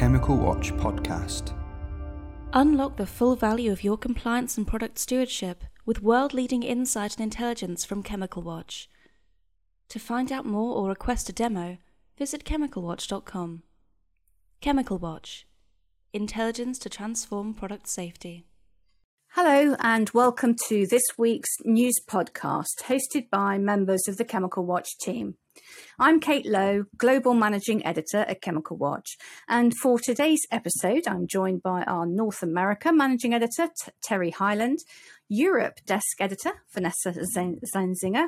Chemical Watch podcast. Unlock the full value of your compliance and product stewardship with world leading insight and intelligence from Chemical Watch. To find out more or request a demo, visit chemicalwatch.com. Chemical Watch Intelligence to transform product safety. Hello, and welcome to this week's news podcast hosted by members of the Chemical Watch team. I'm Kate Lowe, Global Managing Editor at Chemical Watch, and for today's episode, I'm joined by our North America Managing Editor, T- Terry Hyland, Europe Desk Editor, Vanessa Zainzinger,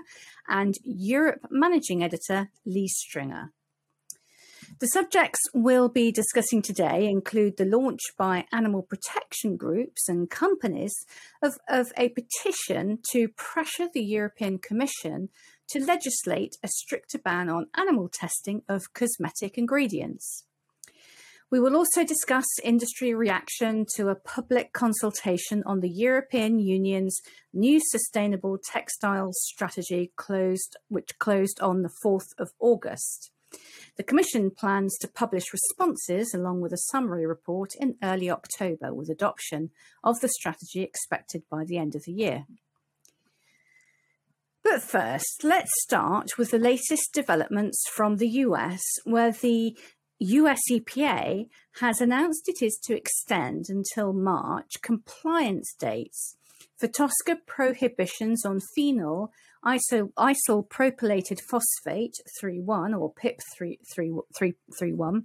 and Europe Managing Editor, Lee Stringer. The subjects we'll be discussing today include the launch by animal protection groups and companies of, of a petition to pressure the European Commission to legislate a stricter ban on animal testing of cosmetic ingredients. We will also discuss industry reaction to a public consultation on the European Union's new sustainable textiles strategy closed which closed on the 4th of August. The Commission plans to publish responses along with a summary report in early October, with adoption of the strategy expected by the end of the year. But first, let's start with the latest developments from the US, where the US EPA has announced it is to extend until March compliance dates for TSCA prohibitions on phenol iso, isyl propylated phosphate 3.1 or PIP 3.1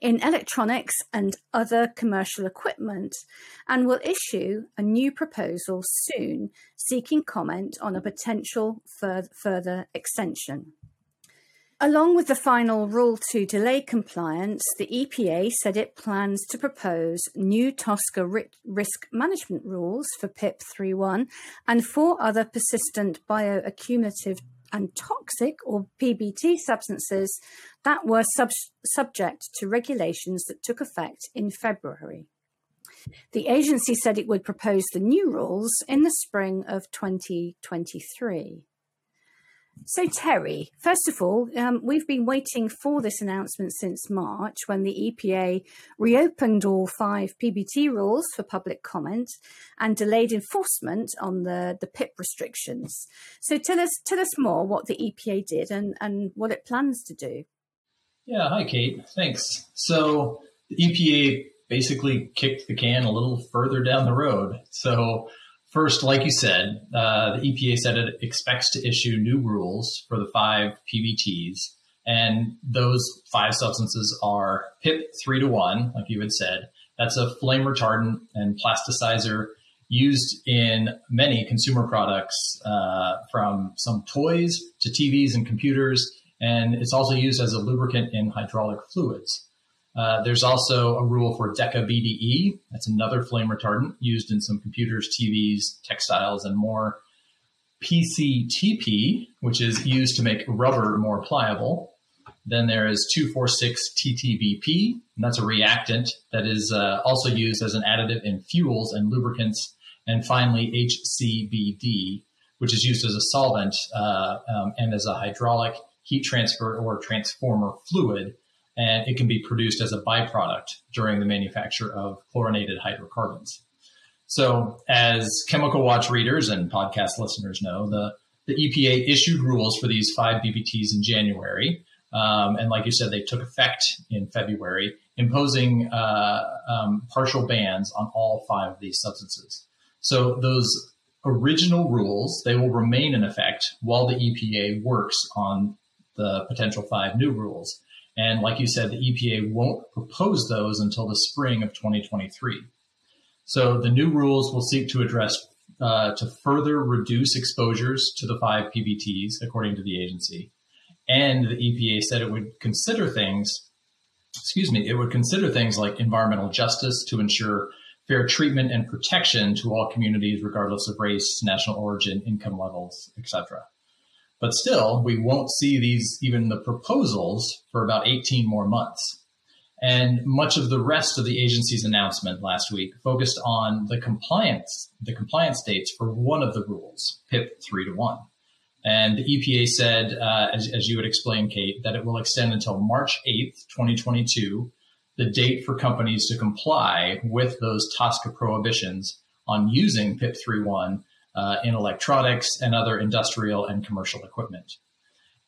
in electronics and other commercial equipment and will issue a new proposal soon seeking comment on a potential further extension. Along with the final rule to delay compliance, the EPA said it plans to propose new TSCA risk management rules for PIP 3.1 and four other persistent bioaccumulative and toxic or PBT substances that were sub- subject to regulations that took effect in February. The agency said it would propose the new rules in the spring of 2023. So, Terry, first of all, um, we've been waiting for this announcement since March when the EPA reopened all five PBT rules for public comment and delayed enforcement on the, the PIP restrictions. So, tell us tell us more what the EPA did and, and what it plans to do. Yeah, hi, Kate. Thanks. So, the EPA basically kicked the can a little further down the road. So, First, like you said, uh, the EPA said it expects to issue new rules for the five PBTs. And those five substances are PIP 3 to 1, like you had said. That's a flame retardant and plasticizer used in many consumer products, uh, from some toys to TVs and computers. And it's also used as a lubricant in hydraulic fluids. Uh, there's also a rule for Deca BDE. That's another flame retardant used in some computers, TVs, textiles, and more. PCTP, which is used to make rubber more pliable. Then there is 246 TTBP, and that's a reactant that is uh, also used as an additive in fuels and lubricants. And finally, HCBD, which is used as a solvent uh, um, and as a hydraulic heat transfer or transformer fluid and it can be produced as a byproduct during the manufacture of chlorinated hydrocarbons. So, as Chemical Watch readers and podcast listeners know, the, the EPA issued rules for these five PBTs in January. Um, and like you said, they took effect in February, imposing uh, um, partial bans on all five of these substances. So those original rules, they will remain in effect while the EPA works on the potential five new rules. And like you said, the EPA won't propose those until the spring of 2023. So the new rules will seek to address uh, to further reduce exposures to the five PBTs, according to the agency. And the EPA said it would consider things, excuse me, it would consider things like environmental justice to ensure fair treatment and protection to all communities, regardless of race, national origin, income levels, etc. But still, we won't see these, even the proposals, for about 18 more months. And much of the rest of the agency's announcement last week focused on the compliance, the compliance dates for one of the rules, PIP 3 to 1. And the EPA said, uh, as, as you would explain, Kate, that it will extend until March 8th, 2022. the date for companies to comply with those TSCA prohibitions on using PIP31 uh, in electronics and other industrial and commercial equipment.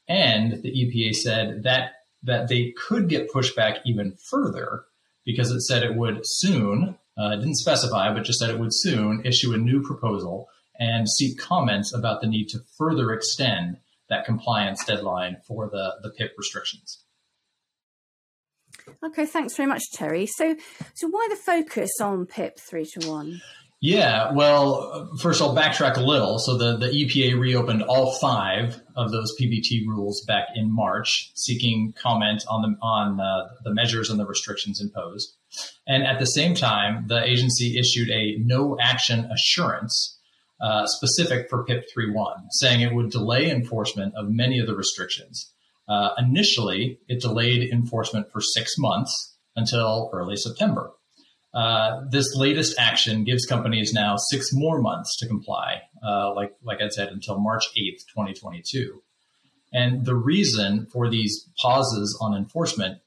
And the EPA said that that they could get pushed back even further because it said it would soon, uh, didn't specify, but just said it would soon issue a new proposal and seek comments about the need to further extend that compliance deadline for the, the PIP restrictions. Okay, thanks very much, Terry. So, so why the focus on PIP three to one? Yeah, well, first I'll backtrack a little. So the, the EPA reopened all five of those PBT rules back in March, seeking comment on the on uh, the measures and the restrictions imposed. And at the same time, the agency issued a no action assurance uh, specific for PIP 3.1, saying it would delay enforcement of many of the restrictions. Uh, initially, it delayed enforcement for six months until early September. Uh, this latest action gives companies now six more months to comply, uh, like like I said, until March eighth, twenty twenty two. And the reason for these pauses on enforcement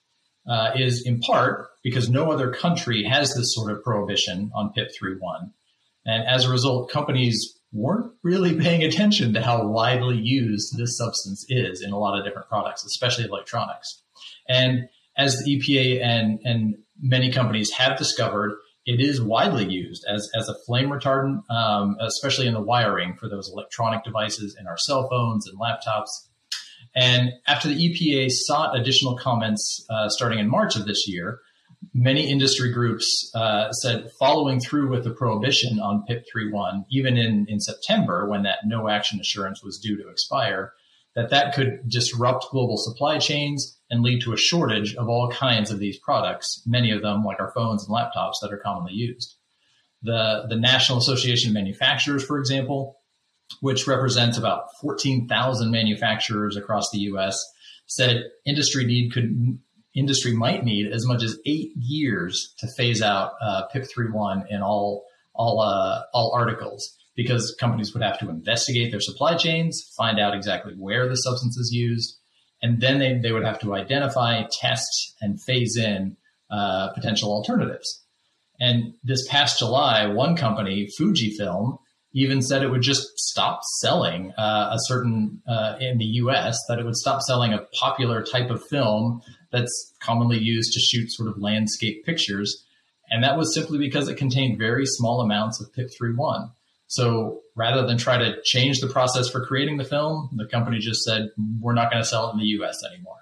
uh, is in part because no other country has this sort of prohibition on PIP 3.1. And as a result, companies weren't really paying attention to how widely used this substance is in a lot of different products, especially electronics. And as the EPA and, and many companies have discovered, it is widely used as, as a flame retardant, um, especially in the wiring for those electronic devices in our cell phones and laptops. And after the EPA sought additional comments uh, starting in March of this year, many industry groups uh, said following through with the prohibition on PIP 3.1, even in, in September when that no action assurance was due to expire, that that could disrupt global supply chains and lead to a shortage of all kinds of these products, many of them like our phones and laptops that are commonly used. The, the National Association of Manufacturers, for example, which represents about 14,000 manufacturers across the US, said industry need could industry might need as much as eight years to phase out uh, PIP 3.1 in all all uh, all articles because companies would have to investigate their supply chains, find out exactly where the substance is used, and then they, they would have to identify, test, and phase in uh, potential alternatives. And this past July, one company, Fujifilm, even said it would just stop selling uh, a certain uh, in the U.S. that it would stop selling a popular type of film that's commonly used to shoot sort of landscape pictures. And that was simply because it contained very small amounts of PIP31. So rather than try to change the process for creating the film, the company just said, we're not going to sell it in the US anymore.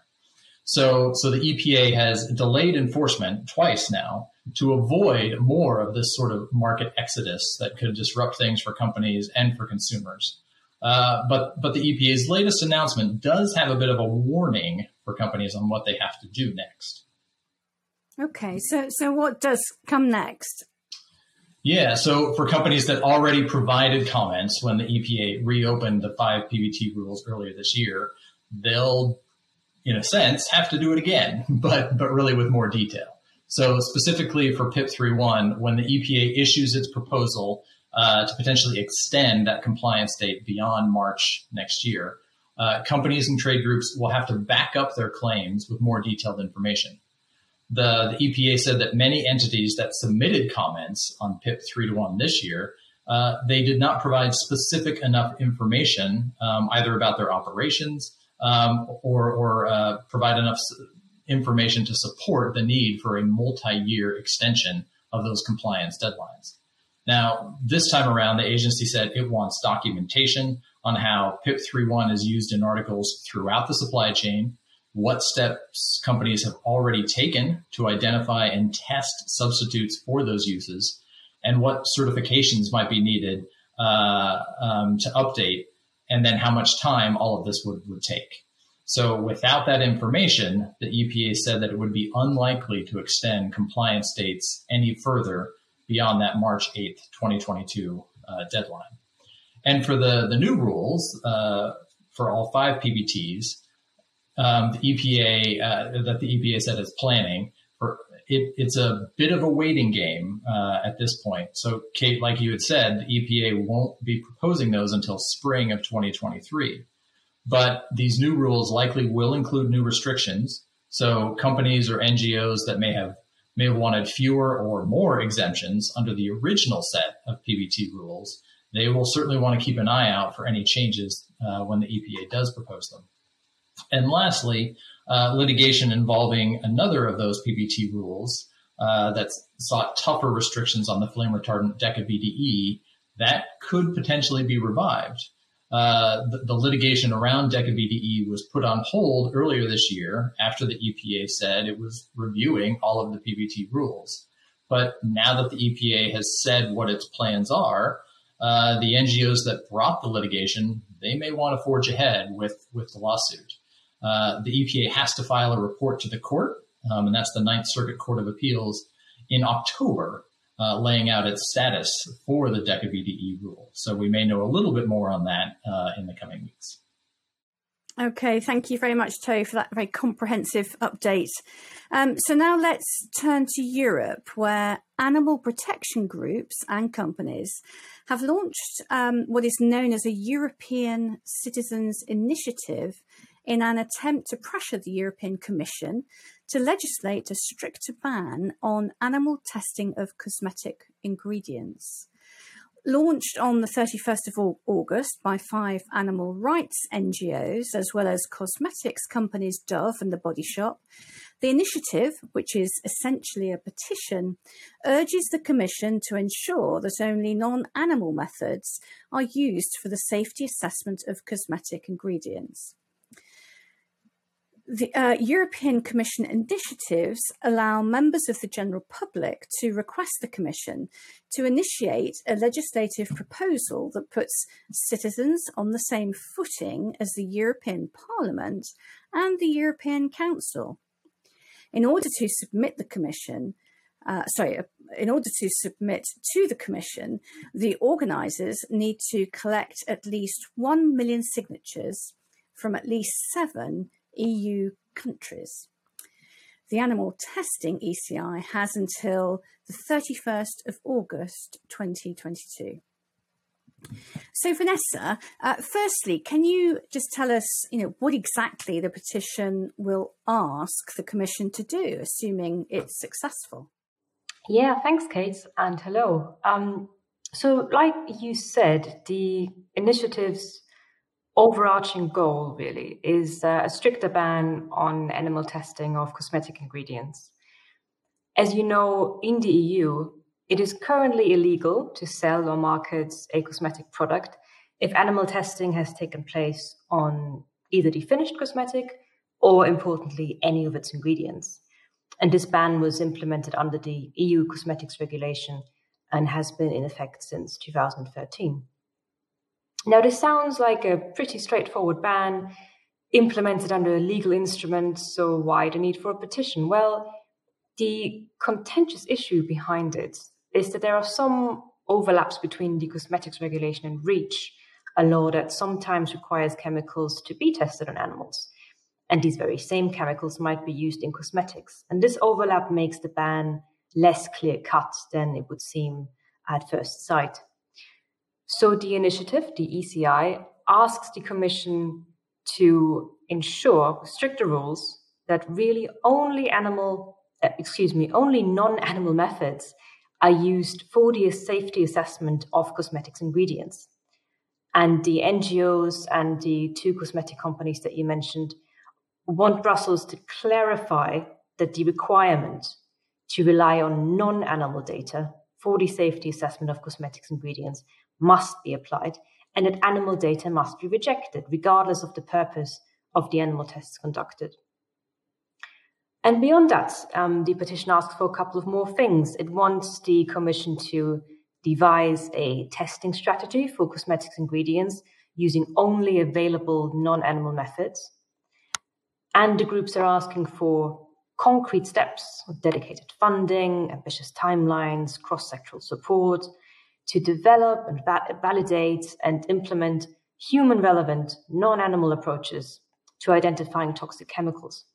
So, so the EPA has delayed enforcement twice now to avoid more of this sort of market exodus that could disrupt things for companies and for consumers. Uh, but but the EPA's latest announcement does have a bit of a warning for companies on what they have to do next. Okay, so so what does come next? Yeah, so for companies that already provided comments when the EPA reopened the five PBT rules earlier this year, they'll, in a sense, have to do it again, but but really with more detail. So specifically for PIP 3.1, when the EPA issues its proposal uh, to potentially extend that compliance date beyond March next year, uh, companies and trade groups will have to back up their claims with more detailed information. The, the EPA said that many entities that submitted comments on PIP 3 to 1 this year, uh, they did not provide specific enough information um, either about their operations um, or, or uh, provide enough information to support the need for a multi year extension of those compliance deadlines. Now, this time around, the agency said it wants documentation on how PIP 3.1 is used in articles throughout the supply chain, what steps companies have already taken to identify and test substitutes for those uses, and what certifications might be needed uh, um, to update, and then how much time all of this would, would take. So, without that information, the EPA said that it would be unlikely to extend compliance dates any further beyond that March 8th, 2022 uh, deadline. And for the, the new rules uh, for all five PBTs, um, the EPA uh, that the EPA said is planning for it, it's a bit of a waiting game uh, at this point. So, Kate, like you had said, the EPA won't be proposing those until spring of 2023. But these new rules likely will include new restrictions. So, companies or NGOs that may have may have wanted fewer or more exemptions under the original set of PBT rules, they will certainly want to keep an eye out for any changes uh, when the EPA does propose them. And lastly, uh, litigation involving another of those PBT rules uh, that sought tougher restrictions on the flame retardant DECA-BDE that could potentially be revived. Uh, the, the, litigation around DECA-BDE was put on hold earlier this year after the EPA said it was reviewing all of the PBT rules. But now that the EPA has said what its plans are, uh, the NGOs that brought the litigation, they may want to forge ahead with, with the lawsuit. Uh, the EPA has to file a report to the court, um, and that's the Ninth Circuit Court of Appeals in October, uh, laying out its status for the DECA-BDE rule. So we may know a little bit more on that uh, in the coming weeks. Okay, thank you very much, Toe, for that very comprehensive update. Um, so now let's turn to Europe, where animal protection groups and companies have launched um, what is known as a European Citizens Initiative in an attempt to pressure the European Commission to legislate a stricter ban on animal testing of cosmetic ingredients. Launched on the 31st of August by five animal rights NGOs, as well as cosmetics companies Dove and The Body Shop, the initiative, which is essentially a petition, urges the Commission to ensure that only non animal methods are used for the safety assessment of cosmetic ingredients. The uh, European Commission initiatives allow members of the general public to request the Commission to initiate a legislative proposal that puts citizens on the same footing as the European Parliament and the European Council. In order to submit the Commission, uh, sorry, uh, in order to submit to the Commission, the organisers need to collect at least 1 million signatures from at least seven EU countries. The animal testing ECI has until the 31st of August 2022. So, Vanessa, uh, firstly, can you just tell us, you know, what exactly the petition will ask the Commission to do, assuming it's successful? Yeah, thanks, Kate, and hello. Um, so, like you said, the initiative's overarching goal really is uh, a stricter ban on animal testing of cosmetic ingredients. As you know, in the EU, it is currently illegal to sell or market a cosmetic product if animal testing has taken place on either the finished cosmetic or, importantly, any of its ingredients. And this ban was implemented under the EU cosmetics regulation and has been in effect since 2013. Now, this sounds like a pretty straightforward ban implemented under a legal instrument, so why the need for a petition? Well, the contentious issue behind it is that there are some overlaps between the cosmetics regulation and REACH, a law that sometimes requires chemicals to be tested on animals. And these very same chemicals might be used in cosmetics. And this overlap makes the ban less clear cut than it would seem at first sight. So the initiative, the ECI, asks the Commission to ensure stricter rules that really only animal, uh, excuse me, only non-animal methods are used for the safety assessment of cosmetics ingredients. And the NGOs and the two cosmetic companies that you mentioned want Brussels to clarify that the requirement to rely on non animal data for the safety assessment of cosmetics ingredients must be applied, and that animal data must be rejected, regardless of the purpose of the animal tests conducted. And beyond that, um, the petition asks for a couple of more things. It wants the Commission to devise a testing strategy for cosmetics ingredients using only available non animal methods. And the groups are asking for concrete steps, with dedicated funding, ambitious timelines, cross sectoral support to develop and va- validate and implement human relevant, non animal approaches to identifying toxic chemicals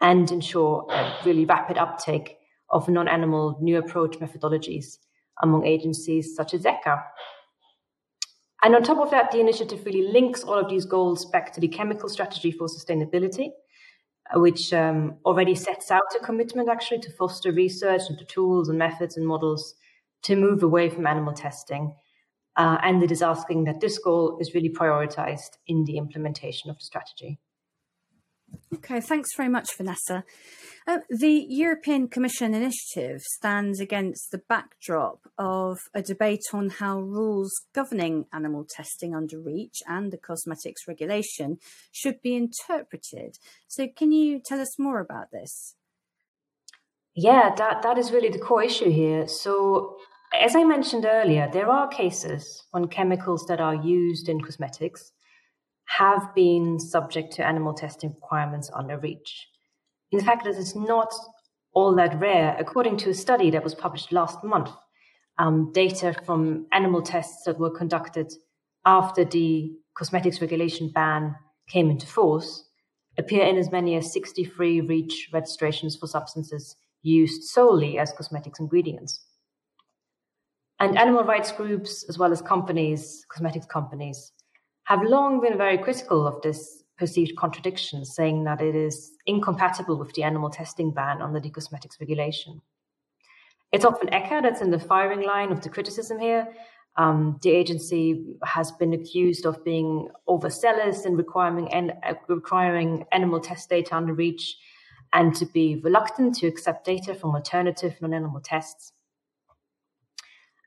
and ensure a really rapid uptake of non-animal new approach methodologies among agencies such as ECHA. And on top of that, the initiative really links all of these goals back to the chemical strategy for sustainability, which um, already sets out a commitment actually to foster research into tools and methods and models to move away from animal testing. Uh, and it is asking that this goal is really prioritized in the implementation of the strategy. Okay, thanks very much, Vanessa. Uh, the European Commission initiative stands against the backdrop of a debate on how rules governing animal testing under REACH and the cosmetics regulation should be interpreted. So, can you tell us more about this? Yeah, that, that is really the core issue here. So, as I mentioned earlier, there are cases when chemicals that are used in cosmetics have been subject to animal testing requirements under REACH. In fact, this is not all that rare. According to a study that was published last month, um, data from animal tests that were conducted after the cosmetics regulation ban came into force appear in as many as 63 REACH registrations for substances used solely as cosmetics ingredients. And animal rights groups, as well as companies, cosmetics companies, have long been very critical of this perceived contradiction, saying that it is incompatible with the animal testing ban under the cosmetics regulation. It's often ECHA that's in the firing line of the criticism here. Um, the agency has been accused of being overzealous in requiring, en- uh, requiring animal test data under REACH and to be reluctant to accept data from alternative non animal tests.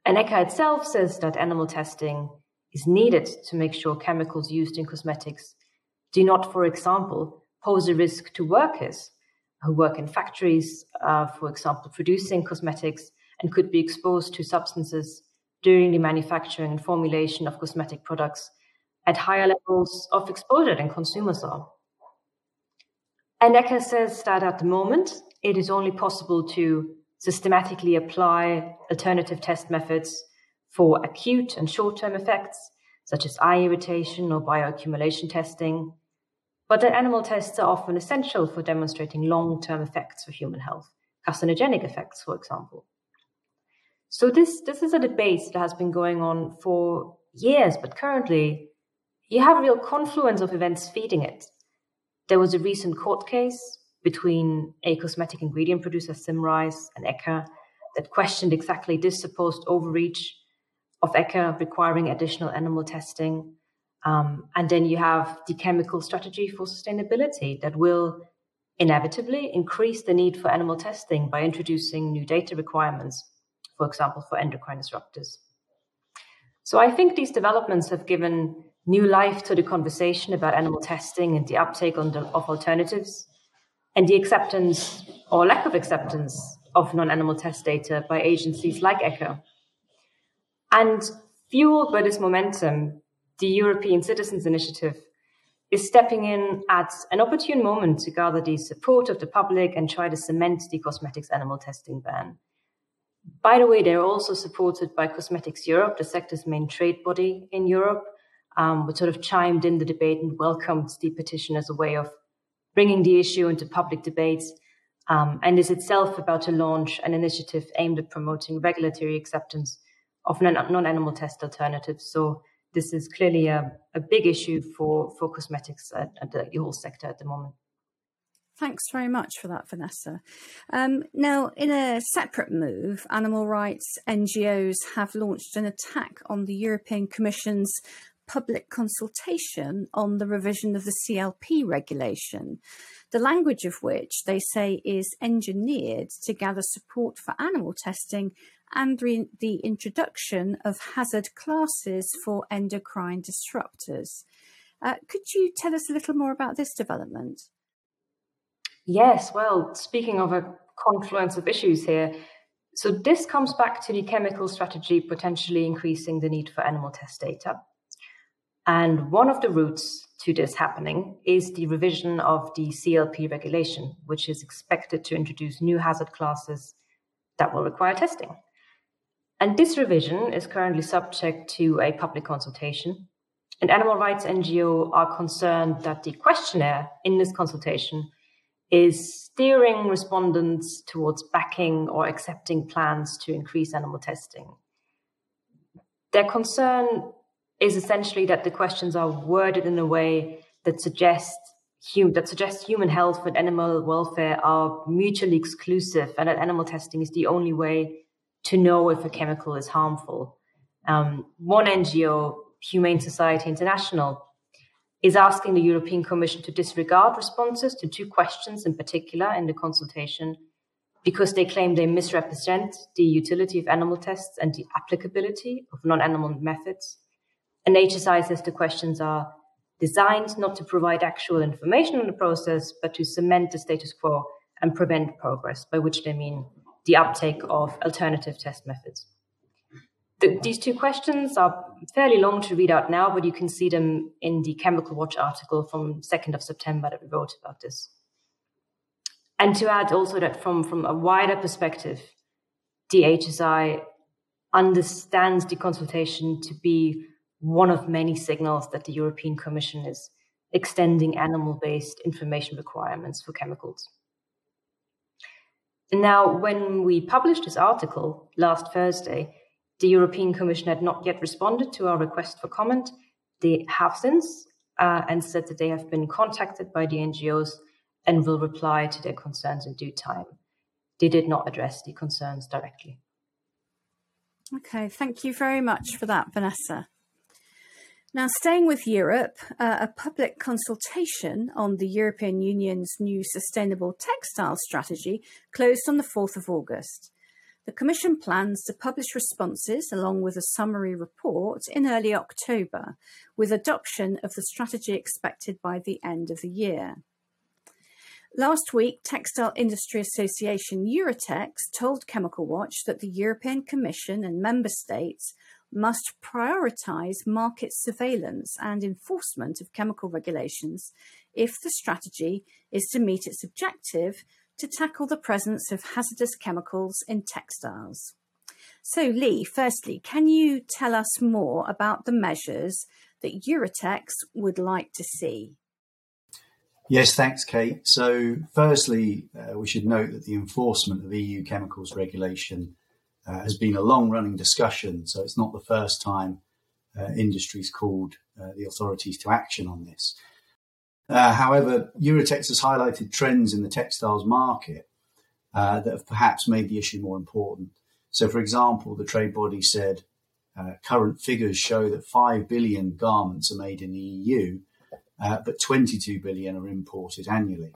And ECHA itself says that animal testing is needed to make sure chemicals used in cosmetics do not, for example, pose a risk to workers who work in factories, uh, for example, producing cosmetics and could be exposed to substances during the manufacturing and formulation of cosmetic products at higher levels of exposure than consumers are. And ECHA says that at the moment, it is only possible to systematically apply alternative test methods for acute and short term effects, such as eye irritation or bioaccumulation testing, but that animal tests are often essential for demonstrating long term effects for human health, carcinogenic effects, for example. So, this, this is a debate that has been going on for years, but currently you have a real confluence of events feeding it. There was a recent court case between a cosmetic ingredient producer, Symrise, and ECHA that questioned exactly this supposed overreach of ECHA requiring additional animal testing. Um, and then you have the chemical strategy for sustainability that will inevitably increase the need for animal testing by introducing new data requirements, for example, for endocrine disruptors. So I think these developments have given new life to the conversation about animal testing and the uptake the, of alternatives and the acceptance or lack of acceptance of non animal test data by agencies like ECHA. And fueled by this momentum, the European Citizens Initiative is stepping in at an opportune moment to gather the support of the public and try to cement the cosmetics animal testing ban. By the way, they're also supported by Cosmetics Europe, the sector's main trade body in Europe, um, which sort of chimed in the debate and welcomed the petition as a way of bringing the issue into public debates um, and is itself about to launch an initiative aimed at promoting regulatory acceptance of non-animal test alternatives. So this is clearly a, a big issue for, for cosmetics at the whole sector at the moment. Thanks very much for that, Vanessa. Um, now, in a separate move, animal rights NGOs have launched an attack on the European Commission's public consultation on the revision of the CLP regulation, the language of which they say is engineered to gather support for animal testing and re- the introduction of hazard classes for endocrine disruptors. Uh, could you tell us a little more about this development? Yes, well, speaking of a confluence of issues here, so this comes back to the chemical strategy potentially increasing the need for animal test data. And one of the routes to this happening is the revision of the CLP regulation, which is expected to introduce new hazard classes that will require testing. And this revision is currently subject to a public consultation. And animal rights NGO are concerned that the questionnaire in this consultation is steering respondents towards backing or accepting plans to increase animal testing. Their concern is essentially that the questions are worded in a way that suggests that suggests human health and animal welfare are mutually exclusive, and that animal testing is the only way to know if a chemical is harmful. Um, one NGO, Humane Society International, is asking the European Commission to disregard responses to two questions in particular in the consultation because they claim they misrepresent the utility of animal tests and the applicability of non animal methods. Says the questions are designed not to provide actual information on the process, but to cement the status quo and prevent progress, by which they mean the uptake of alternative test methods. The, these two questions are fairly long to read out now, but you can see them in the Chemical Watch article from 2nd of September that we wrote about this. And to add also that from, from a wider perspective, the HSI understands the consultation to be one of many signals that the European Commission is extending animal based information requirements for chemicals. Now, when we published this article last Thursday, the European Commission had not yet responded to our request for comment. They have since uh, and said that they have been contacted by the NGOs and will reply to their concerns in due time. They did not address the concerns directly. Okay, thank you very much for that, Vanessa. Now, staying with Europe, uh, a public consultation on the European Union's new sustainable textile strategy closed on the 4th of August. The Commission plans to publish responses along with a summary report in early October, with adoption of the strategy expected by the end of the year. Last week, Textile Industry Association Euratex told Chemical Watch that the European Commission and member states must prioritise market surveillance and enforcement of chemical regulations if the strategy is to meet its objective to tackle the presence of hazardous chemicals in textiles. So, Lee, firstly, can you tell us more about the measures that Euratex would like to see? Yes, thanks, Kate. So, firstly, uh, we should note that the enforcement of EU chemicals regulation uh, has been a long running discussion. So it's not the first time uh, industry's called uh, the authorities to action on this. Uh, however, Euratex has highlighted trends in the textiles market uh, that have perhaps made the issue more important. So, for example, the trade body said uh, current figures show that 5 billion garments are made in the EU, but 22 billion are imported annually.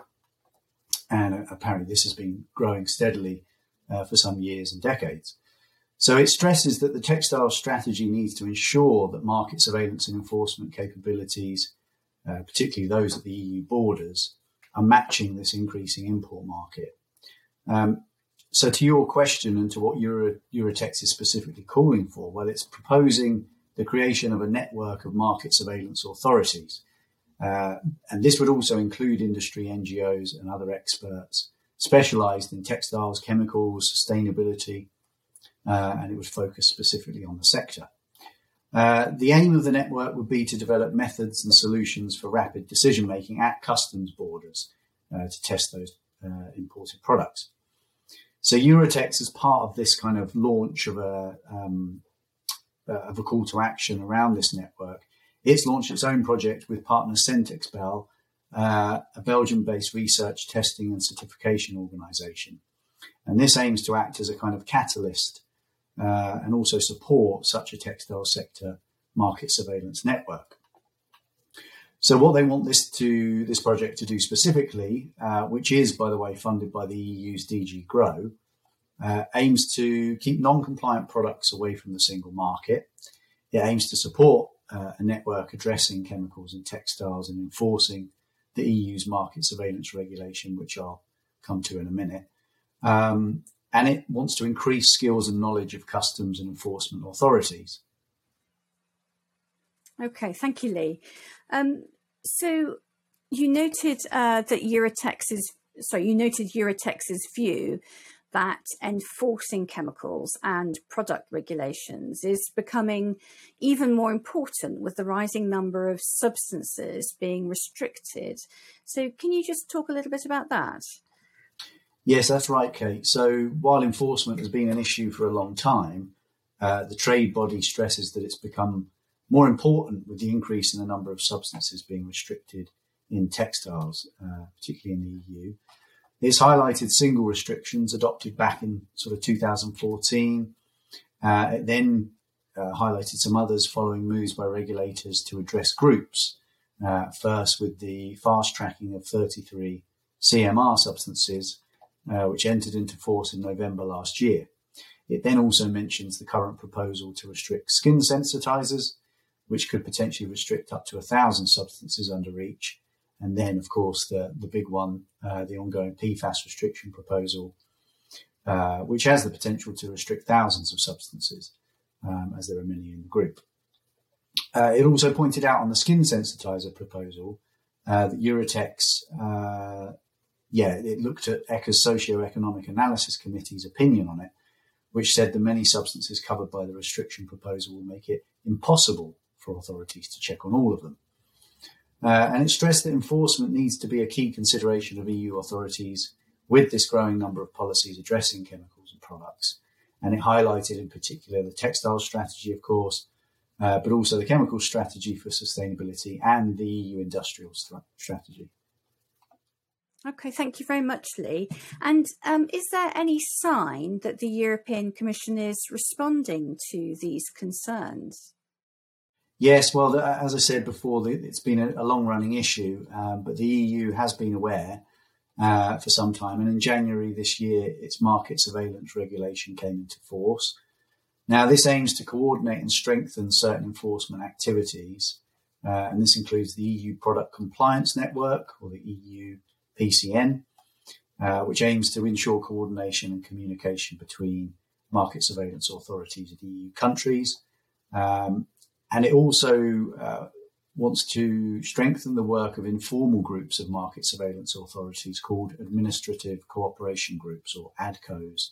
And apparently, this has been growing steadily uh, for some years and decades. So it stresses that the textile strategy needs to ensure that market surveillance and enforcement capabilities, uh, particularly those at the EU borders, are matching this increasing import market. Um, so to your question and to what Euro, Euratex is specifically calling for, well, it's proposing the creation of a network of market surveillance authorities. Uh, and this would also include industry NGOs and other experts specialized in textiles, chemicals, sustainability, uh, and it was focused specifically on the sector. Uh, the aim of the network would be to develop methods and solutions for rapid decision making at customs borders uh, to test those uh, imported products. So Euratex, as part of this kind of launch of a um, uh, of a call to action around this network, it's launched its own project with partner Centexbel uh, a Belgian based research, testing, and certification organization. And this aims to act as a kind of catalyst uh, and also support such a textile sector market surveillance network. So, what they want this to this project to do specifically, uh, which is, by the way, funded by the EU's DG Grow, uh, aims to keep non-compliant products away from the single market. It aims to support uh, a network addressing chemicals and textiles and enforcing the EU's market surveillance regulation, which I'll come to in a minute. Um, and it wants to increase skills and knowledge of customs and enforcement authorities. Okay, thank you, Lee. Um, so you noted uh, that Euratex's sorry, you noted Euratex's view that enforcing chemicals and product regulations is becoming even more important with the rising number of substances being restricted. So, can you just talk a little bit about that? Yes, that's right, Kate. So, while enforcement has been an issue for a long time, uh, the trade body stresses that it's become more important with the increase in the number of substances being restricted in textiles, uh, particularly in the EU. It's highlighted single restrictions adopted back in sort of 2014. Uh, it then uh, highlighted some others following moves by regulators to address groups. Uh, first, with the fast tracking of 33 CMR substances, uh, which entered into force in November last year. It then also mentions the current proposal to restrict skin sensitizers, which could potentially restrict up to a thousand substances under REACH. And then, of course, the, the big one, uh, the ongoing PFAS restriction proposal, uh, which has the potential to restrict thousands of substances, um, as there are many in the group. Uh, it also pointed out on the skin sensitizer proposal uh, that Euratex, uh, yeah, it looked at ECHA's socio-economic analysis committee's opinion on it, which said the many substances covered by the restriction proposal will make it impossible for authorities to check on all of them. Uh, and it stressed that enforcement needs to be a key consideration of EU authorities with this growing number of policies addressing chemicals and products. And it highlighted in particular the textile strategy, of course, uh, but also the chemical strategy for sustainability and the EU industrial st- strategy. Okay, thank you very much, Lee. And um, is there any sign that the European Commission is responding to these concerns? Yes, well, as I said before, it's been a, long running issue, um, but the EU has been aware uh, for some time. And in January this year, its market surveillance regulation came into force. Now, this aims to coordinate and strengthen certain enforcement activities, uh, and this includes the EU Product Compliance Network, or the EU PCN, uh, which aims to ensure coordination and communication between market surveillance authorities of EU countries. Um, and it also uh, wants to strengthen the work of informal groups of market surveillance authorities called administrative cooperation groups or ADCOs.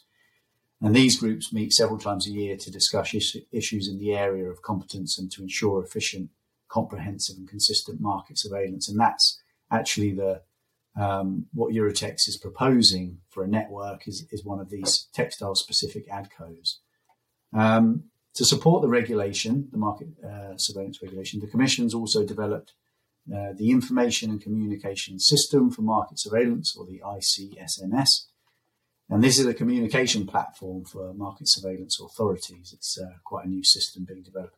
And these groups meet several times a year to discuss is- issues in the area of competence and to ensure efficient, comprehensive, and consistent market surveillance. And that's actually the um, what Euratex is proposing for a network is, is one of these textile specific ADCOs. Um, to support the regulation, the market uh, surveillance regulation, the Commission's also developed uh, the Information and Communication System for Market Surveillance, or the ICSMS. And this is a communication platform for market surveillance authorities. It's uh, quite a new system being developed.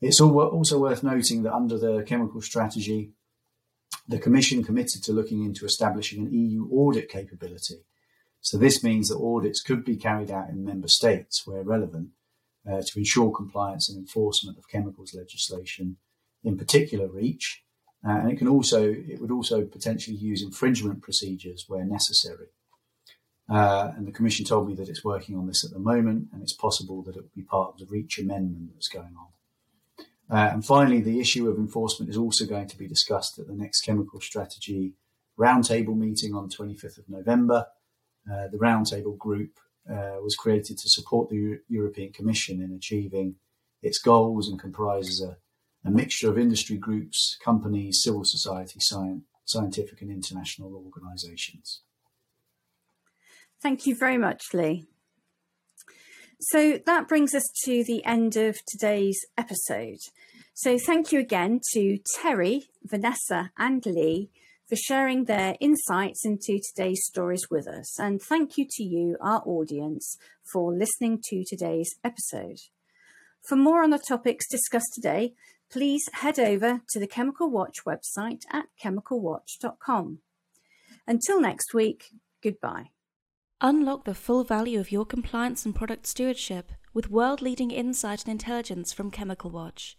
It's also worth noting that under the chemical strategy, the Commission committed to looking into establishing an EU audit capability. So this means that audits could be carried out in member states where relevant uh, to ensure compliance and enforcement of chemicals legislation, in particular REACH. Uh, and it can also it would also potentially use infringement procedures where necessary. Uh, and the Commission told me that it's working on this at the moment, and it's possible that it will be part of the REACH amendment that's going on. Uh, and finally, the issue of enforcement is also going to be discussed at the next chemical strategy roundtable meeting on 25th of November. Uh, the roundtable group uh, was created to support the Euro- European Commission in achieving its goals and comprises a, a mixture of industry groups, companies, civil society, scientific and international organisations. Thank you very much, Lee. So that brings us to the end of today's episode. So thank you again to Terry, Vanessa, and Lee for sharing their insights into today's stories with us. And thank you to you, our audience, for listening to today's episode. For more on the topics discussed today, please head over to the Chemical Watch website at chemicalwatch.com. Until next week, goodbye. Unlock the full value of your compliance and product stewardship with world leading insight and intelligence from Chemical Watch.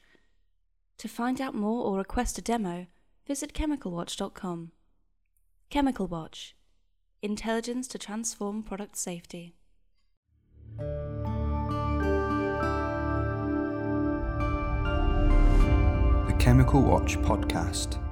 To find out more or request a demo, visit chemicalwatch.com. Chemical Watch Intelligence to transform product safety. The Chemical Watch Podcast.